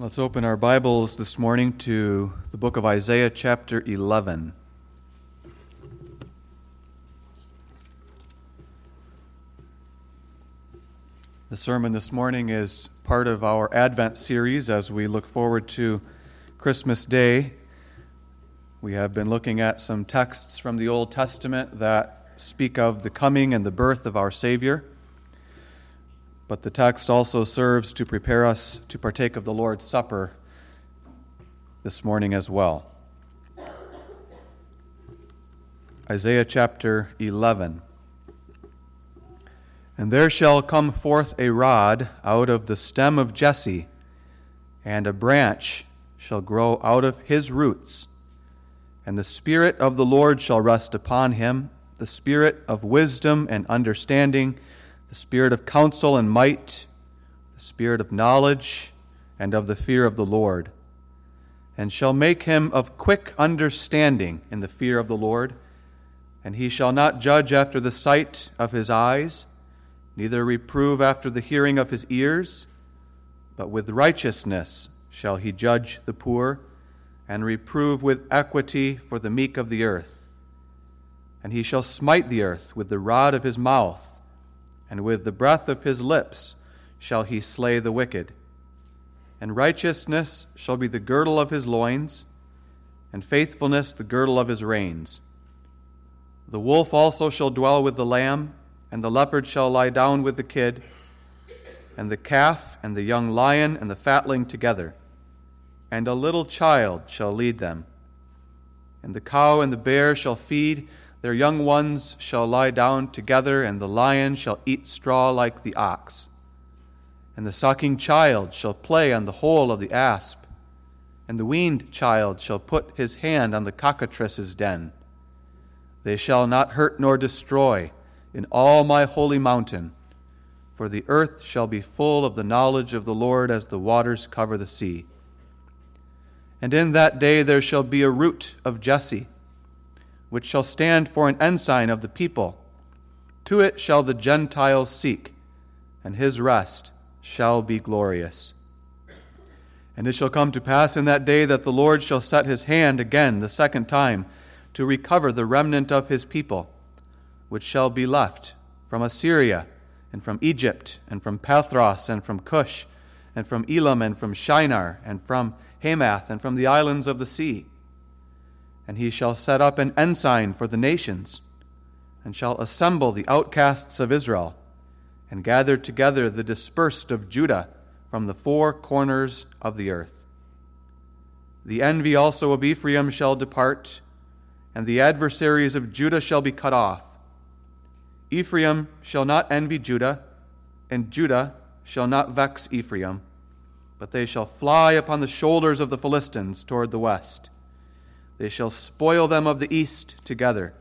Let's open our Bibles this morning to the book of Isaiah, chapter 11. The sermon this morning is part of our Advent series as we look forward to Christmas Day. We have been looking at some texts from the Old Testament that speak of the coming and the birth of our Savior. But the text also serves to prepare us to partake of the Lord's Supper this morning as well. Isaiah chapter 11. And there shall come forth a rod out of the stem of Jesse, and a branch shall grow out of his roots. And the Spirit of the Lord shall rest upon him the Spirit of wisdom and understanding the spirit of counsel and might, the spirit of knowledge and of the fear of the Lord, and shall make him of quick understanding in the fear of the Lord. And he shall not judge after the sight of his eyes, neither reprove after the hearing of his ears, but with righteousness shall he judge the poor, and reprove with equity for the meek of the earth. And he shall smite the earth with the rod of his mouth and with the breath of his lips shall he slay the wicked. And righteousness shall be the girdle of his loins, and faithfulness the girdle of his reins. The wolf also shall dwell with the lamb, and the leopard shall lie down with the kid, and the calf and the young lion and the fatling together, and a little child shall lead them. And the cow and the bear shall feed their young ones shall lie down together, and the lion shall eat straw like the ox. And the sucking child shall play on the hole of the asp, and the weaned child shall put his hand on the cockatrice's den. They shall not hurt nor destroy in all my holy mountain, for the earth shall be full of the knowledge of the Lord as the waters cover the sea. And in that day there shall be a root of Jesse which shall stand for an ensign of the people. To it shall the Gentiles seek, and his rest shall be glorious. And it shall come to pass in that day that the Lord shall set his hand again the second time to recover the remnant of his people, which shall be left from Assyria, and from Egypt, and from Pathros, and from Cush, and from Elam, and from Shinar, and from Hamath, and from the islands of the sea and he shall set up an ensign for the nations, and shall assemble the outcasts of Israel, and gather together the dispersed of Judah from the four corners of the earth. The envy also of Ephraim shall depart, and the adversaries of Judah shall be cut off. Ephraim shall not envy Judah, and Judah shall not vex Ephraim, but they shall fly upon the shoulders of the Philistines toward the west. They shall spoil them of the east together.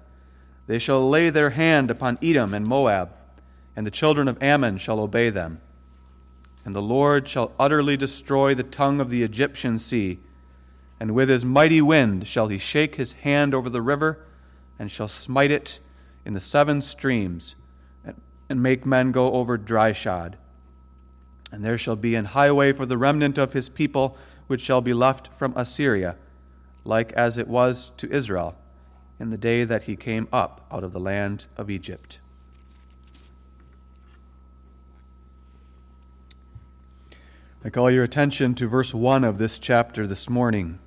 They shall lay their hand upon Edom and Moab, and the children of Ammon shall obey them. And the Lord shall utterly destroy the tongue of the Egyptian sea, and with his mighty wind shall he shake his hand over the river, and shall smite it in the seven streams, and make men go over dry shod. And there shall be an highway for the remnant of his people, which shall be left from Assyria like as it was to Israel in the day that he came up out of the land of Egypt. I call your attention to verse 1 of this chapter this morning.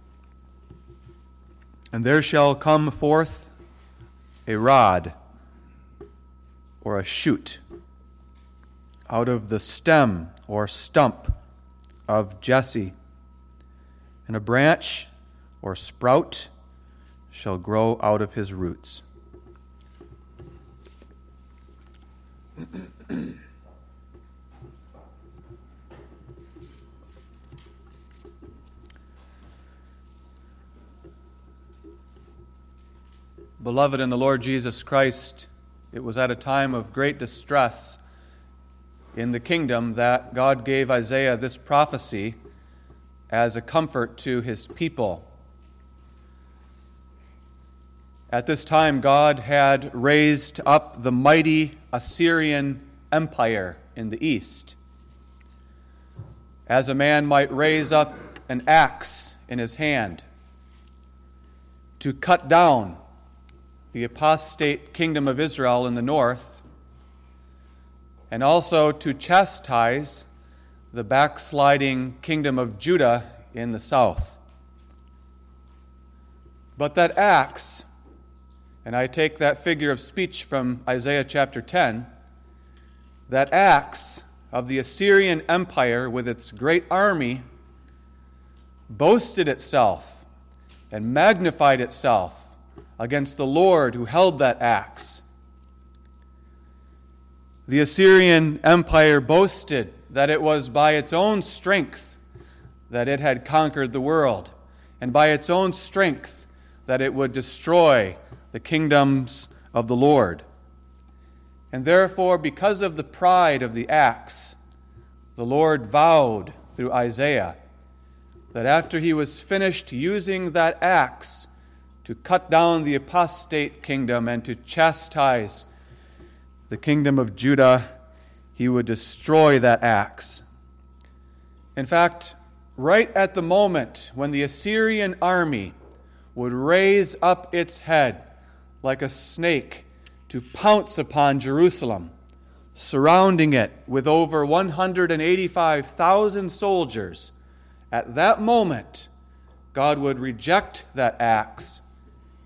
And there shall come forth a rod or a shoot out of the stem or stump of Jesse, and a branch or sprout shall grow out of his roots. Beloved in the Lord Jesus Christ, it was at a time of great distress in the kingdom that God gave Isaiah this prophecy as a comfort to his people. At this time, God had raised up the mighty Assyrian Empire in the east. as a man might raise up an axe in his hand to cut down the apostate kingdom of Israel in the north, and also to chastise the backsliding kingdom of Judah in the south. But that axe, and I take that figure of speech from Isaiah chapter 10, that axe of the Assyrian Empire with its great army boasted itself and magnified itself against the Lord who held that axe. The Assyrian Empire boasted that it was by its own strength that it had conquered the world, and by its own strength that it would destroy the kingdoms of the Lord. And therefore, because of the pride of the axe, the Lord vowed through Isaiah that after he was finished using that axe to cut down the apostate kingdom and to chastise the kingdom of Judah, he would destroy that axe. In fact, right at the moment when the Assyrian army would raise up its head like a snake to pounce upon Jerusalem, surrounding it with over 185,000 soldiers, at that moment, God would reject that axe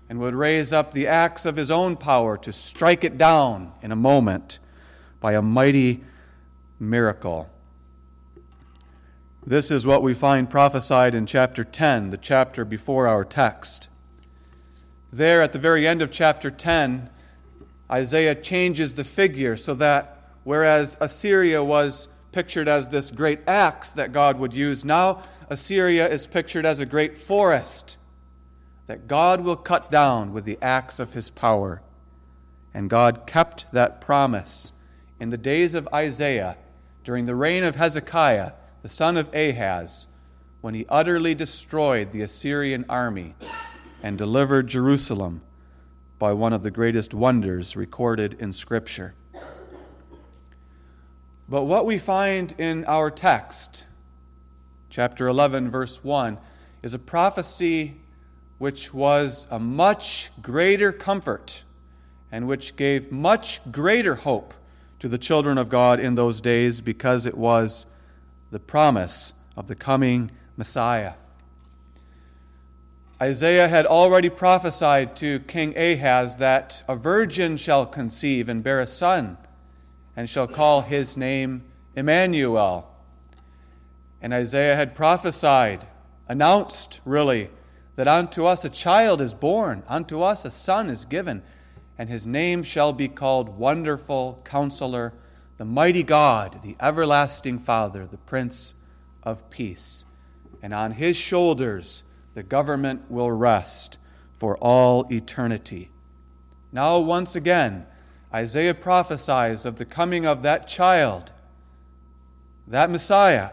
and would raise up the axe of his own power to strike it down in a moment by a mighty miracle. This is what we find prophesied in chapter 10, the chapter before our text. There, at the very end of chapter 10, Isaiah changes the figure so that whereas Assyria was pictured as this great axe that God would use, now Assyria is pictured as a great forest that God will cut down with the axe of his power. And God kept that promise in the days of Isaiah during the reign of Hezekiah, the son of Ahaz, when he utterly destroyed the Assyrian army and delivered Jerusalem by one of the greatest wonders recorded in Scripture. But what we find in our text, chapter 11, verse 1, is a prophecy which was a much greater comfort and which gave much greater hope to the children of God in those days because it was the promise of the coming Messiah. Isaiah had already prophesied to King Ahaz that a virgin shall conceive and bear a son, and shall call his name Emmanuel. And Isaiah had prophesied, announced really, that unto us a child is born, unto us a son is given, and his name shall be called Wonderful Counselor, the Mighty God, the Everlasting Father, the Prince of Peace. And on his shoulders the government will rest for all eternity. Now, once again, Isaiah prophesies of the coming of that child, that Messiah,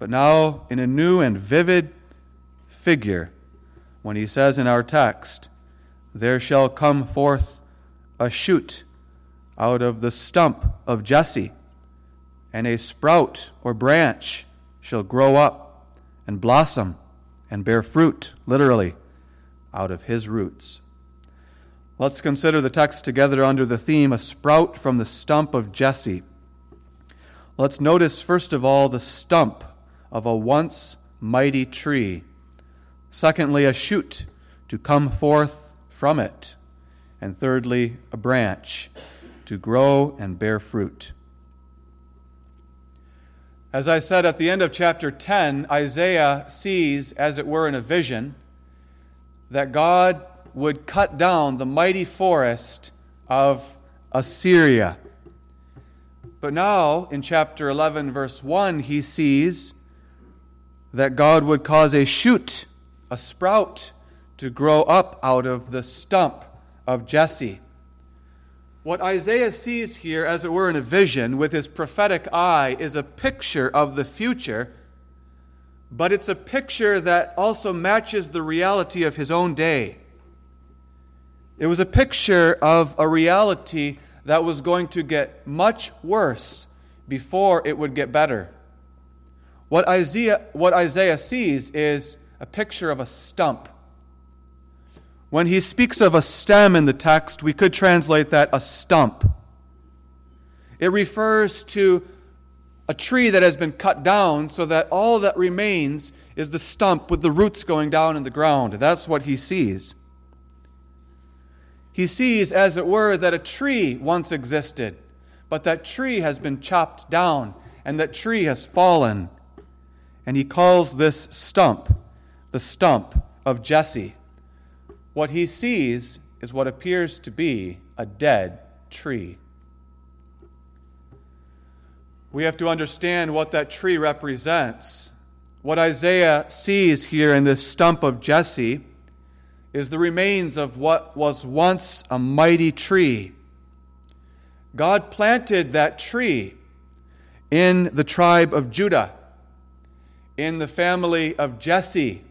but now in a new and vivid figure when he says in our text, There shall come forth a shoot out of the stump of Jesse, and a sprout or branch shall grow up and blossom and bear fruit, literally, out of his roots. Let's consider the text together under the theme A Sprout from the Stump of Jesse. Let's notice, first of all, the stump of a once mighty tree Secondly, a shoot to come forth from it. And thirdly, a branch to grow and bear fruit. As I said at the end of chapter 10, Isaiah sees, as it were in a vision, that God would cut down the mighty forest of Assyria. But now, in chapter 11, verse 1, he sees that God would cause a shoot a sprout to grow up out of the stump of Jesse. What Isaiah sees here, as it were in a vision with his prophetic eye, is a picture of the future, but it's a picture that also matches the reality of his own day. It was a picture of a reality that was going to get much worse before it would get better. What Isaiah, what Isaiah sees is a picture of a stump. When he speaks of a stem in the text, we could translate that a stump. It refers to a tree that has been cut down so that all that remains is the stump with the roots going down in the ground. That's what he sees. He sees, as it were, that a tree once existed, but that tree has been chopped down and that tree has fallen. And he calls this stump the stump of Jesse. What he sees is what appears to be a dead tree. We have to understand what that tree represents. What Isaiah sees here in this stump of Jesse is the remains of what was once a mighty tree. God planted that tree in the tribe of Judah, in the family of Jesse.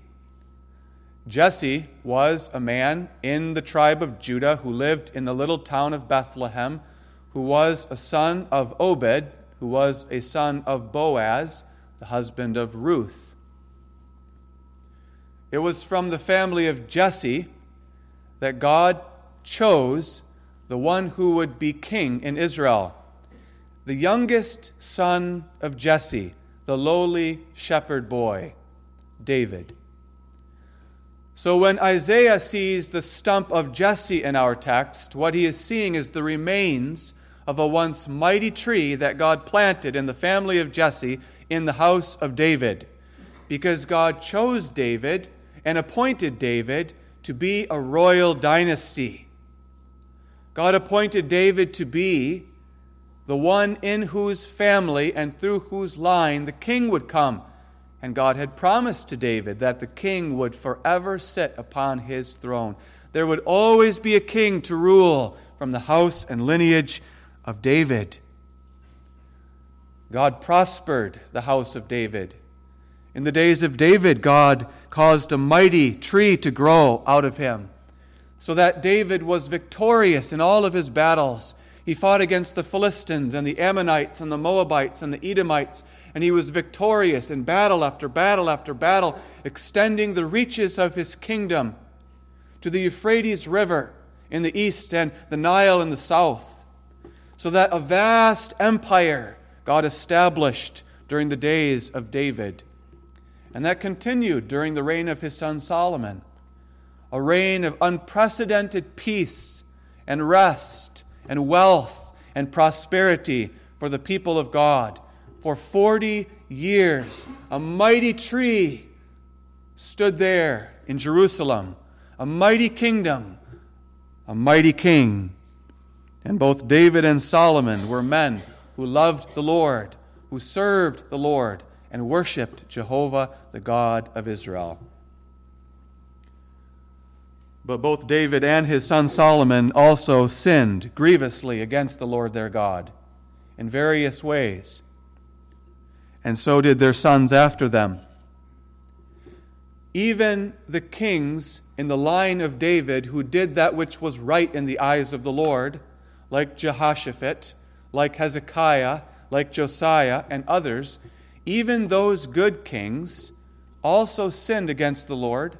Jesse was a man in the tribe of Judah who lived in the little town of Bethlehem, who was a son of Obed, who was a son of Boaz, the husband of Ruth. It was from the family of Jesse that God chose the one who would be king in Israel, the youngest son of Jesse, the lowly shepherd boy, David. So when Isaiah sees the stump of Jesse in our text, what he is seeing is the remains of a once mighty tree that God planted in the family of Jesse in the house of David, because God chose David and appointed David to be a royal dynasty. God appointed David to be the one in whose family and through whose line the king would come. And God had promised to David that the king would forever sit upon his throne. There would always be a king to rule from the house and lineage of David. God prospered the house of David. In the days of David, God caused a mighty tree to grow out of him, so that David was victorious in all of his battles. He fought against the Philistines and the Ammonites and the Moabites and the Edomites, and he was victorious in battle after battle after battle, extending the reaches of his kingdom to the Euphrates River in the east and the Nile in the south so that a vast empire God established during the days of David. And that continued during the reign of his son Solomon. A reign of unprecedented peace and rest and wealth and prosperity for the people of God. For 40 years, a mighty tree stood there in Jerusalem, a mighty kingdom, a mighty king. And both David and Solomon were men who loved the Lord, who served the Lord, and worshiped Jehovah, the God of Israel. But both David and his son Solomon also sinned grievously against the Lord their God in various ways. And so did their sons after them. Even the kings in the line of David who did that which was right in the eyes of the Lord like Jehoshaphat, like Hezekiah, like Josiah, and others, even those good kings also sinned against the Lord.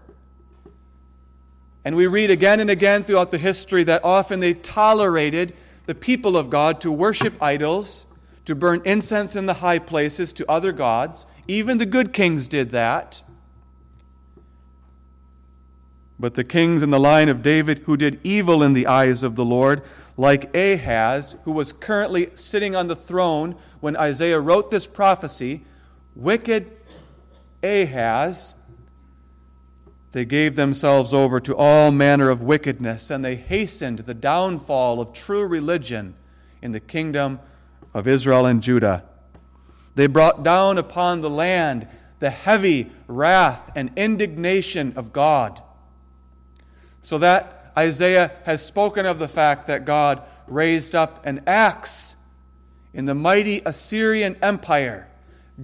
And we read again and again throughout the history that often they tolerated the people of God to worship idols, to burn incense in the high places to other gods. Even the good kings did that. But the kings in the line of David who did evil in the eyes of the Lord, like Ahaz, who was currently sitting on the throne when Isaiah wrote this prophecy, wicked Ahaz, they gave themselves over to all manner of wickedness, and they hastened the downfall of true religion in the kingdom of Israel and Judah. They brought down upon the land the heavy wrath and indignation of God. So that Isaiah has spoken of the fact that God raised up an axe in the mighty Assyrian Empire.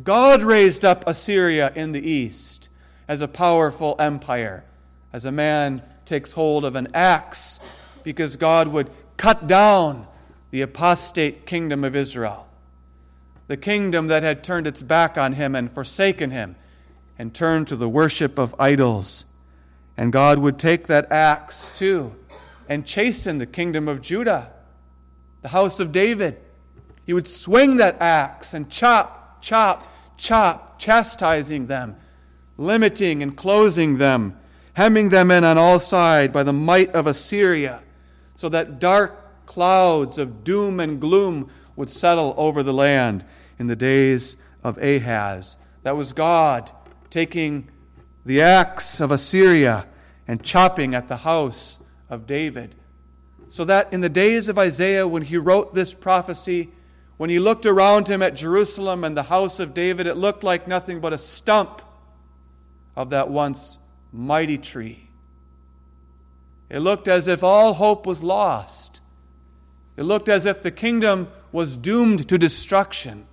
God raised up Assyria in the east as a powerful empire, as a man takes hold of an axe, because God would cut down the apostate kingdom of Israel. the kingdom that had turned its back on him and forsaken him and turned to the worship of idols. And God would take that axe too and chasten the kingdom of Judah, the house of David. He would swing that axe and chop, chop, chop, chastising them, limiting and closing them, hemming them in on all sides by the might of Assyria, so that dark clouds of doom and gloom would settle over the land in the days of Ahaz. That was God taking the axe of Assyria and chopping at the house of David. So that in the days of Isaiah, when he wrote this prophecy, when he looked around him at Jerusalem and the house of David, it looked like nothing but a stump of that once mighty tree. It looked as if all hope was lost. It looked as if the kingdom was doomed to destruction.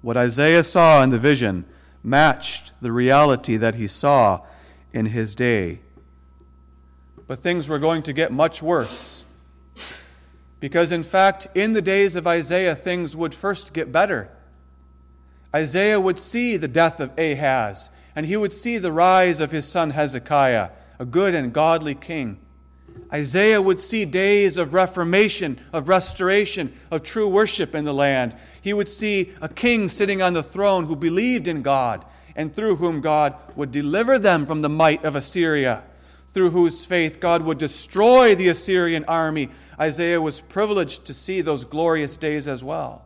What Isaiah saw in the vision matched the reality that he saw in his day. But things were going to get much worse. Because, in fact, in the days of Isaiah, things would first get better. Isaiah would see the death of Ahaz, and he would see the rise of his son Hezekiah, a good and godly king. Isaiah would see days of reformation, of restoration, of true worship in the land. He would see a king sitting on the throne who believed in God and through whom God would deliver them from the might of Assyria, through whose faith God would destroy the Assyrian army. Isaiah was privileged to see those glorious days as well.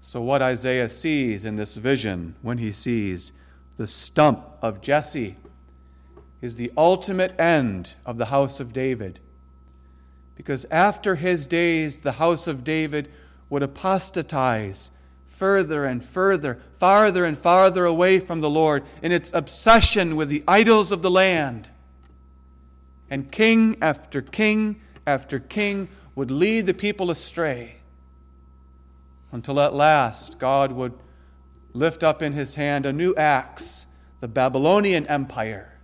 So, what Isaiah sees in this vision when he sees the stump of Jesse is the ultimate end of the house of David. Because after his days, the house of David would apostatize further and further, farther and farther away from the Lord in its obsession with the idols of the land. And king after king after king would lead the people astray until at last God would lift up in his hand a new axe, the Babylonian Empire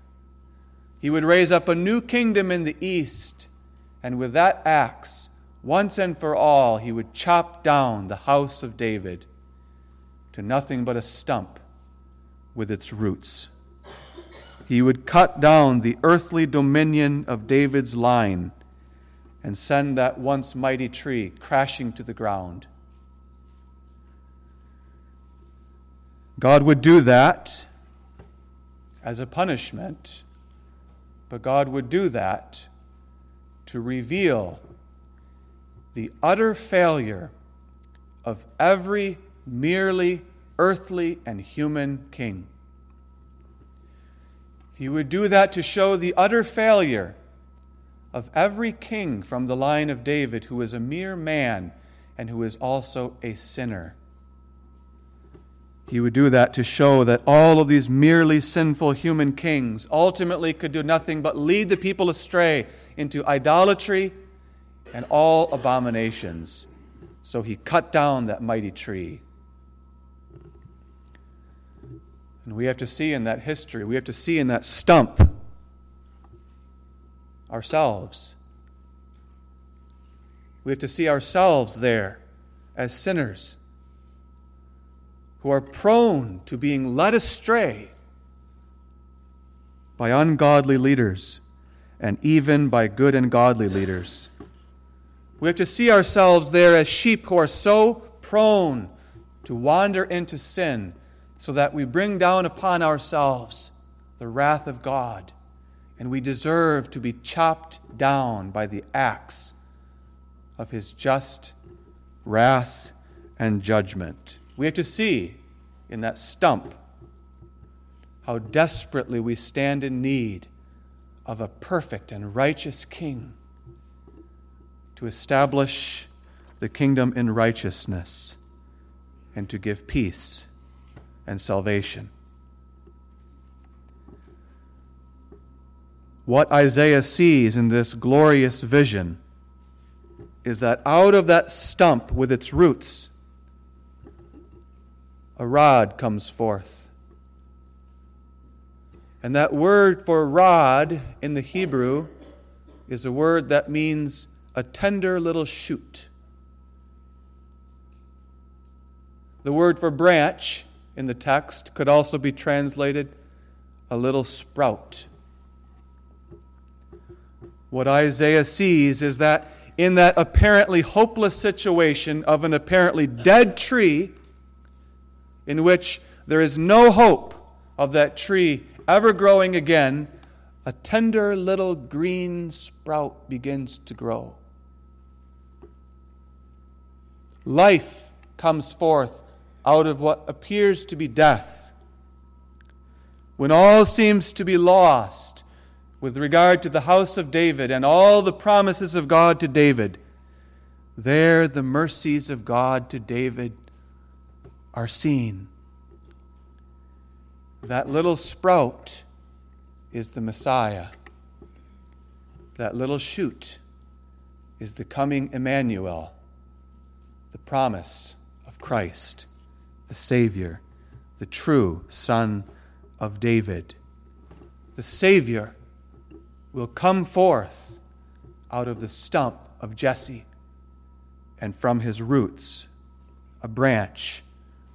he would raise up a new kingdom in the east, and with that axe, once and for all, he would chop down the house of David to nothing but a stump with its roots. He would cut down the earthly dominion of David's line and send that once mighty tree crashing to the ground. God would do that as a punishment but God would do that to reveal the utter failure of every merely earthly and human king. He would do that to show the utter failure of every king from the line of David who is a mere man and who is also a sinner. He would do that to show that all of these merely sinful human kings ultimately could do nothing but lead the people astray into idolatry and all abominations. So he cut down that mighty tree. And we have to see in that history, we have to see in that stump ourselves. We have to see ourselves there as sinners who are prone to being led astray by ungodly leaders and even by good and godly leaders. We have to see ourselves there as sheep who are so prone to wander into sin so that we bring down upon ourselves the wrath of God and we deserve to be chopped down by the axe of his just wrath and judgment. We have to see in that stump how desperately we stand in need of a perfect and righteous king to establish the kingdom in righteousness and to give peace and salvation. What Isaiah sees in this glorious vision is that out of that stump with its roots, a rod comes forth. And that word for rod in the Hebrew is a word that means a tender little shoot. The word for branch in the text could also be translated a little sprout. What Isaiah sees is that in that apparently hopeless situation of an apparently dead tree, in which there is no hope of that tree ever growing again, a tender little green sprout begins to grow. Life comes forth out of what appears to be death. When all seems to be lost with regard to the house of David and all the promises of God to David, there the mercies of God to David are seen. That little sprout is the Messiah. That little shoot is the coming Emmanuel, the promise of Christ, the Savior, the true Son of David. The Savior will come forth out of the stump of Jesse, and from his roots a branch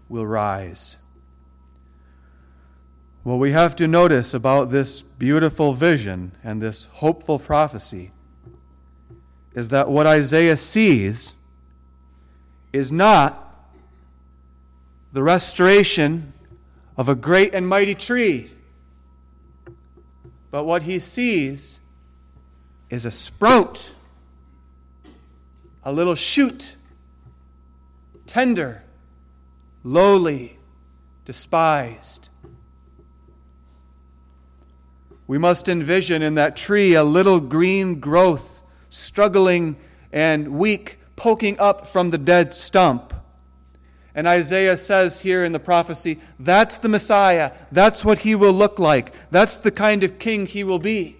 will rise. What we have to notice about this beautiful vision and this hopeful prophecy is that what Isaiah sees is not the restoration of a great and mighty tree, but what he sees is a sprout, a little shoot, tender, lowly, despised we must envision in that tree a little green growth, struggling and weak, poking up from the dead stump. And Isaiah says here in the prophecy, that's the Messiah. That's what he will look like. That's the kind of king he will be.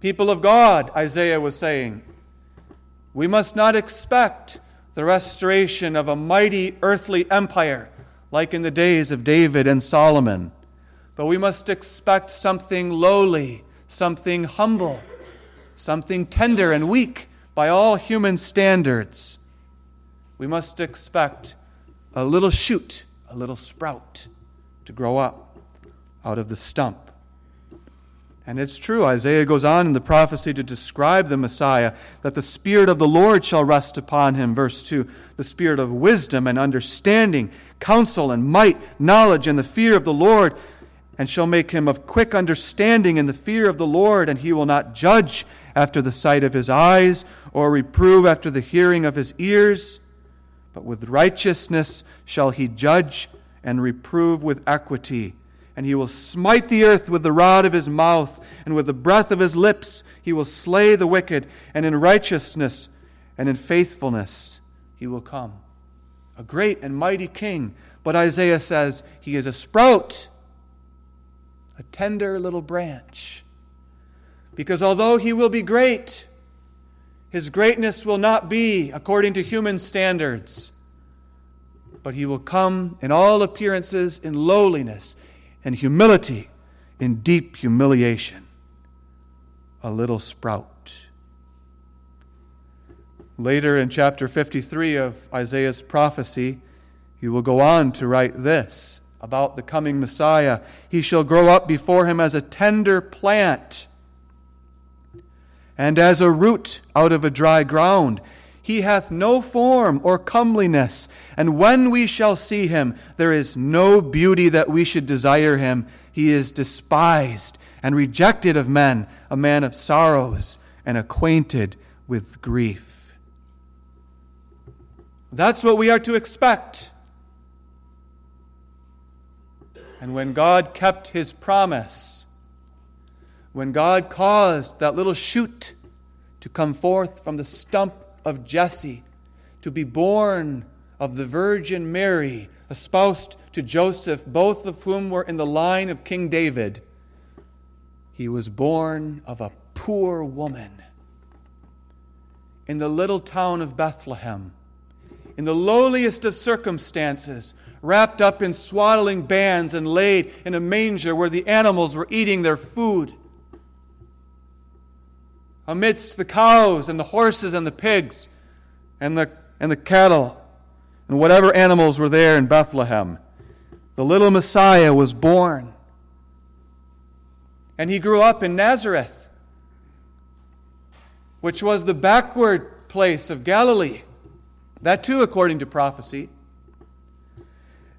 People of God, Isaiah was saying, we must not expect the restoration of a mighty earthly empire like in the days of David and Solomon. But we must expect something lowly, something humble, something tender and weak by all human standards. We must expect a little shoot, a little sprout to grow up out of the stump. And it's true, Isaiah goes on in the prophecy to describe the Messiah that the Spirit of the Lord shall rest upon him. Verse 2 the Spirit of wisdom and understanding, counsel and might, knowledge and the fear of the Lord and shall make him of quick understanding in the fear of the Lord, and he will not judge after the sight of his eyes, or reprove after the hearing of his ears, but with righteousness shall he judge and reprove with equity. And he will smite the earth with the rod of his mouth, and with the breath of his lips he will slay the wicked, and in righteousness and in faithfulness he will come. A great and mighty king. But Isaiah says he is a sprout a tender little branch. Because although he will be great, his greatness will not be according to human standards, but he will come in all appearances in lowliness and humility, in deep humiliation. A little sprout. Later in chapter 53 of Isaiah's prophecy, he will go on to write this about the coming Messiah. He shall grow up before him as a tender plant and as a root out of a dry ground. He hath no form or comeliness, and when we shall see him, there is no beauty that we should desire him. He is despised and rejected of men, a man of sorrows and acquainted with grief. That's what we are to expect And when God kept his promise, when God caused that little shoot to come forth from the stump of Jesse, to be born of the Virgin Mary, espoused to Joseph, both of whom were in the line of King David, he was born of a poor woman in the little town of Bethlehem, in the lowliest of circumstances, wrapped up in swaddling bands and laid in a manger where the animals were eating their food. Amidst the cows and the horses and the pigs and the, and the cattle and whatever animals were there in Bethlehem. The little Messiah was born. And he grew up in Nazareth, which was the backward place of Galilee. That too, according to prophecy.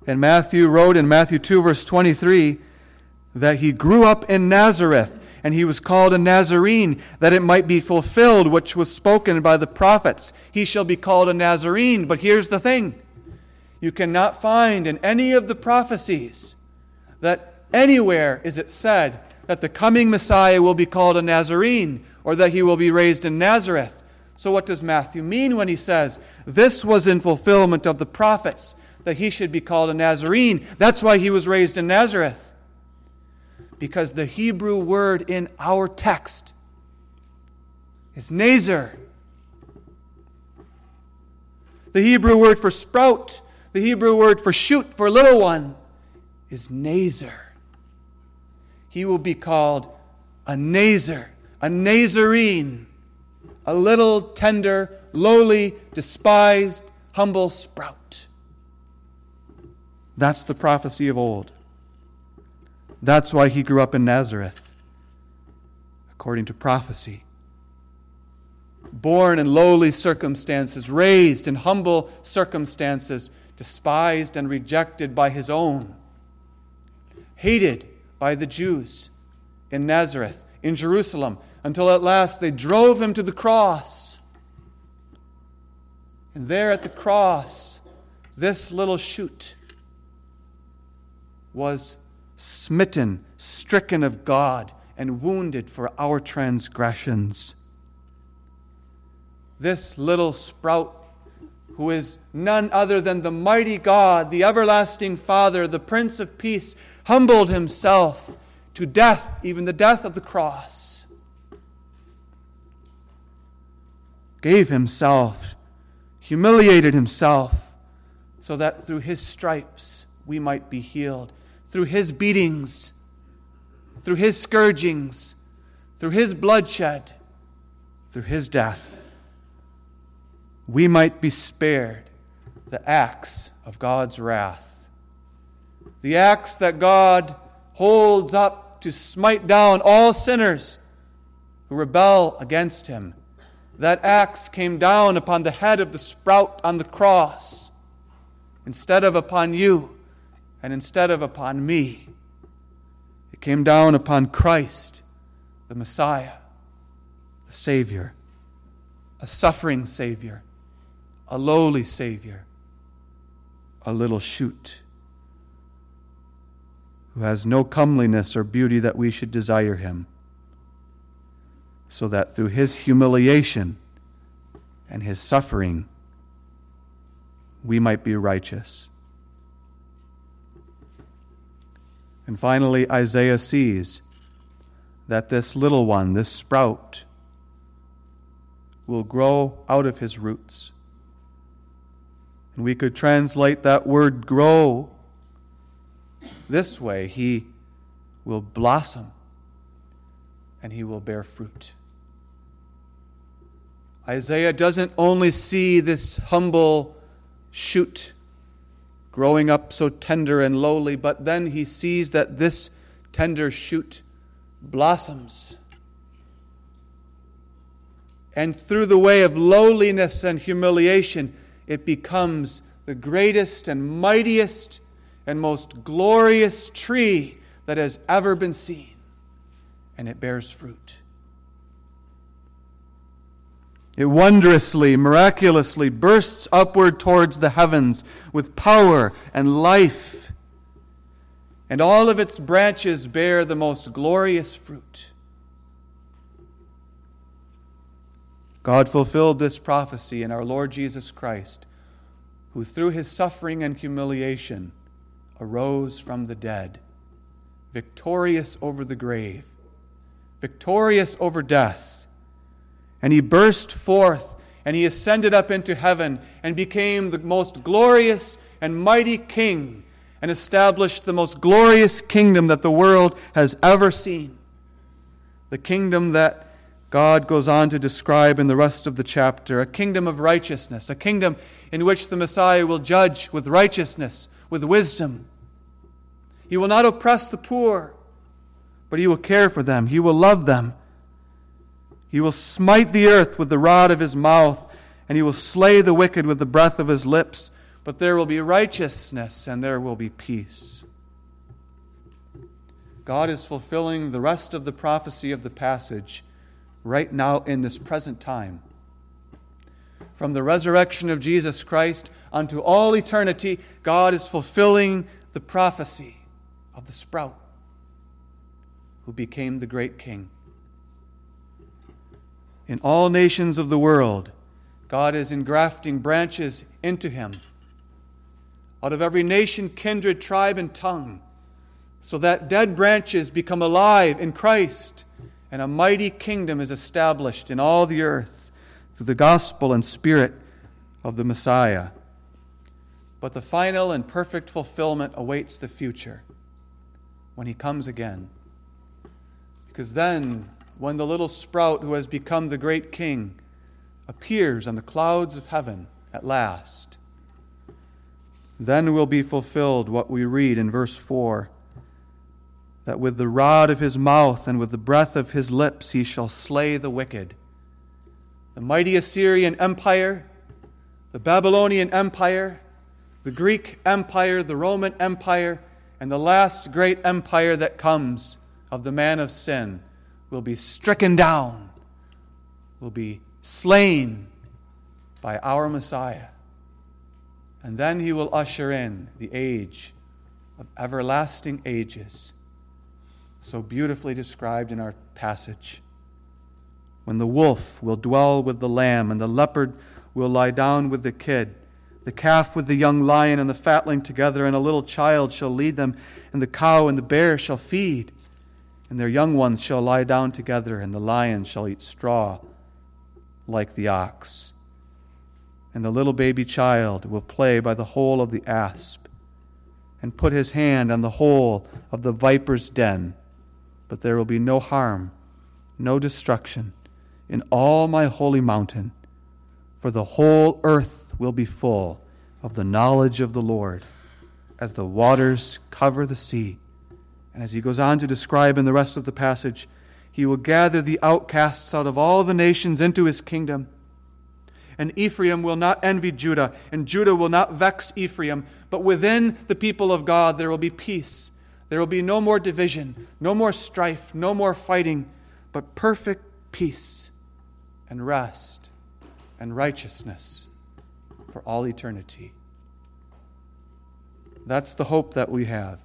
And Matthew wrote in Matthew 2, verse 23, that he grew up in Nazareth, and he was called a Nazarene, that it might be fulfilled which was spoken by the prophets. He shall be called a Nazarene. But here's the thing you cannot find in any of the prophecies that anywhere is it said that the coming Messiah will be called a Nazarene or that he will be raised in Nazareth. So, what does Matthew mean when he says, This was in fulfillment of the prophets, that he should be called a Nazarene? That's why he was raised in Nazareth. Because the Hebrew word in our text is Nazar. The Hebrew word for sprout, the Hebrew word for shoot, for little one, is Nazar he will be called a Nazar, a Nazarene, a little tender, lowly, despised, humble sprout. That's the prophecy of old. That's why he grew up in Nazareth, according to prophecy. Born in lowly circumstances, raised in humble circumstances, despised and rejected by his own, hated by the Jews in Nazareth, in Jerusalem, until at last they drove him to the cross. And there at the cross, this little shoot was smitten, stricken of God, and wounded for our transgressions. This little sprout, who is none other than the mighty God, the everlasting Father, the Prince of Peace, humbled himself to death, even the death of the cross, gave himself, humiliated himself, so that through his stripes we might be healed, through his beatings, through his scourgings, through his bloodshed, through his death, we might be spared the axe of God's wrath the axe that God holds up to smite down all sinners who rebel against him. That axe came down upon the head of the sprout on the cross instead of upon you and instead of upon me. It came down upon Christ, the Messiah, the Savior, a suffering Savior, a lowly Savior, a little shoot who has no comeliness or beauty that we should desire him, so that through his humiliation and his suffering we might be righteous. And finally, Isaiah sees that this little one, this sprout, will grow out of his roots. And we could translate that word grow this way, he will blossom and he will bear fruit. Isaiah doesn't only see this humble shoot growing up so tender and lowly, but then he sees that this tender shoot blossoms. And through the way of lowliness and humiliation, it becomes the greatest and mightiest and most glorious tree that has ever been seen, and it bears fruit. It wondrously, miraculously bursts upward towards the heavens with power and life, and all of its branches bear the most glorious fruit. God fulfilled this prophecy in our Lord Jesus Christ, who through his suffering and humiliation arose from the dead, victorious over the grave, victorious over death. And he burst forth and he ascended up into heaven and became the most glorious and mighty king and established the most glorious kingdom that the world has ever seen. The kingdom that God goes on to describe in the rest of the chapter a kingdom of righteousness, a kingdom in which the Messiah will judge with righteousness, with wisdom. He will not oppress the poor, but he will care for them, he will love them. He will smite the earth with the rod of his mouth, and he will slay the wicked with the breath of his lips. But there will be righteousness, and there will be peace. God is fulfilling the rest of the prophecy of the passage right now in this present time. From the resurrection of Jesus Christ unto all eternity, God is fulfilling the prophecy of the sprout who became the great king. In all nations of the world, God is engrafting branches into him. Out of every nation, kindred, tribe, and tongue, so that dead branches become alive in Christ and a mighty kingdom is established in all the earth through the gospel and spirit of the Messiah. But the final and perfect fulfillment awaits the future when he comes again. Because then, when the little sprout who has become the great king appears on the clouds of heaven at last, then will be fulfilled what we read in verse 4 that with the rod of his mouth and with the breath of his lips he shall slay the wicked. The mighty Assyrian Empire, the Babylonian Empire, the Greek Empire, the Roman Empire, and the last great empire that comes of the man of sin will be stricken down, will be slain by our Messiah. And then he will usher in the age of everlasting ages so beautifully described in our passage. When the wolf will dwell with the lamb, and the leopard will lie down with the kid, the calf with the young lion, and the fatling together, and a little child shall lead them, and the cow and the bear shall feed, and their young ones shall lie down together, and the lion shall eat straw like the ox. And the little baby child will play by the hole of the asp, and put his hand on the hole of the viper's den but there will be no harm, no destruction in all my holy mountain, for the whole earth will be full of the knowledge of the Lord as the waters cover the sea. And as he goes on to describe in the rest of the passage, he will gather the outcasts out of all the nations into his kingdom. And Ephraim will not envy Judah, and Judah will not vex Ephraim, but within the people of God there will be peace there will be no more division, no more strife, no more fighting, but perfect peace and rest and righteousness for all eternity. That's the hope that we have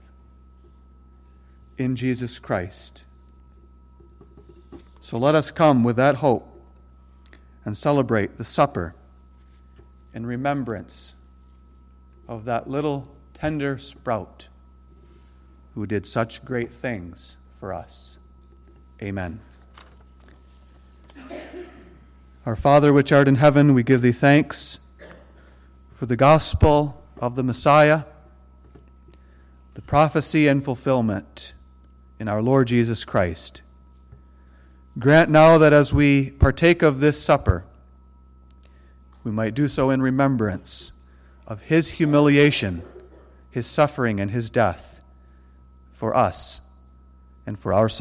in Jesus Christ. So let us come with that hope and celebrate the supper in remembrance of that little tender sprout who did such great things for us. Amen. Our Father, which art in heaven, we give thee thanks for the gospel of the Messiah, the prophecy and fulfillment in our Lord Jesus Christ. Grant now that as we partake of this supper, we might do so in remembrance of his humiliation, his suffering, and his death for us and for our salvation.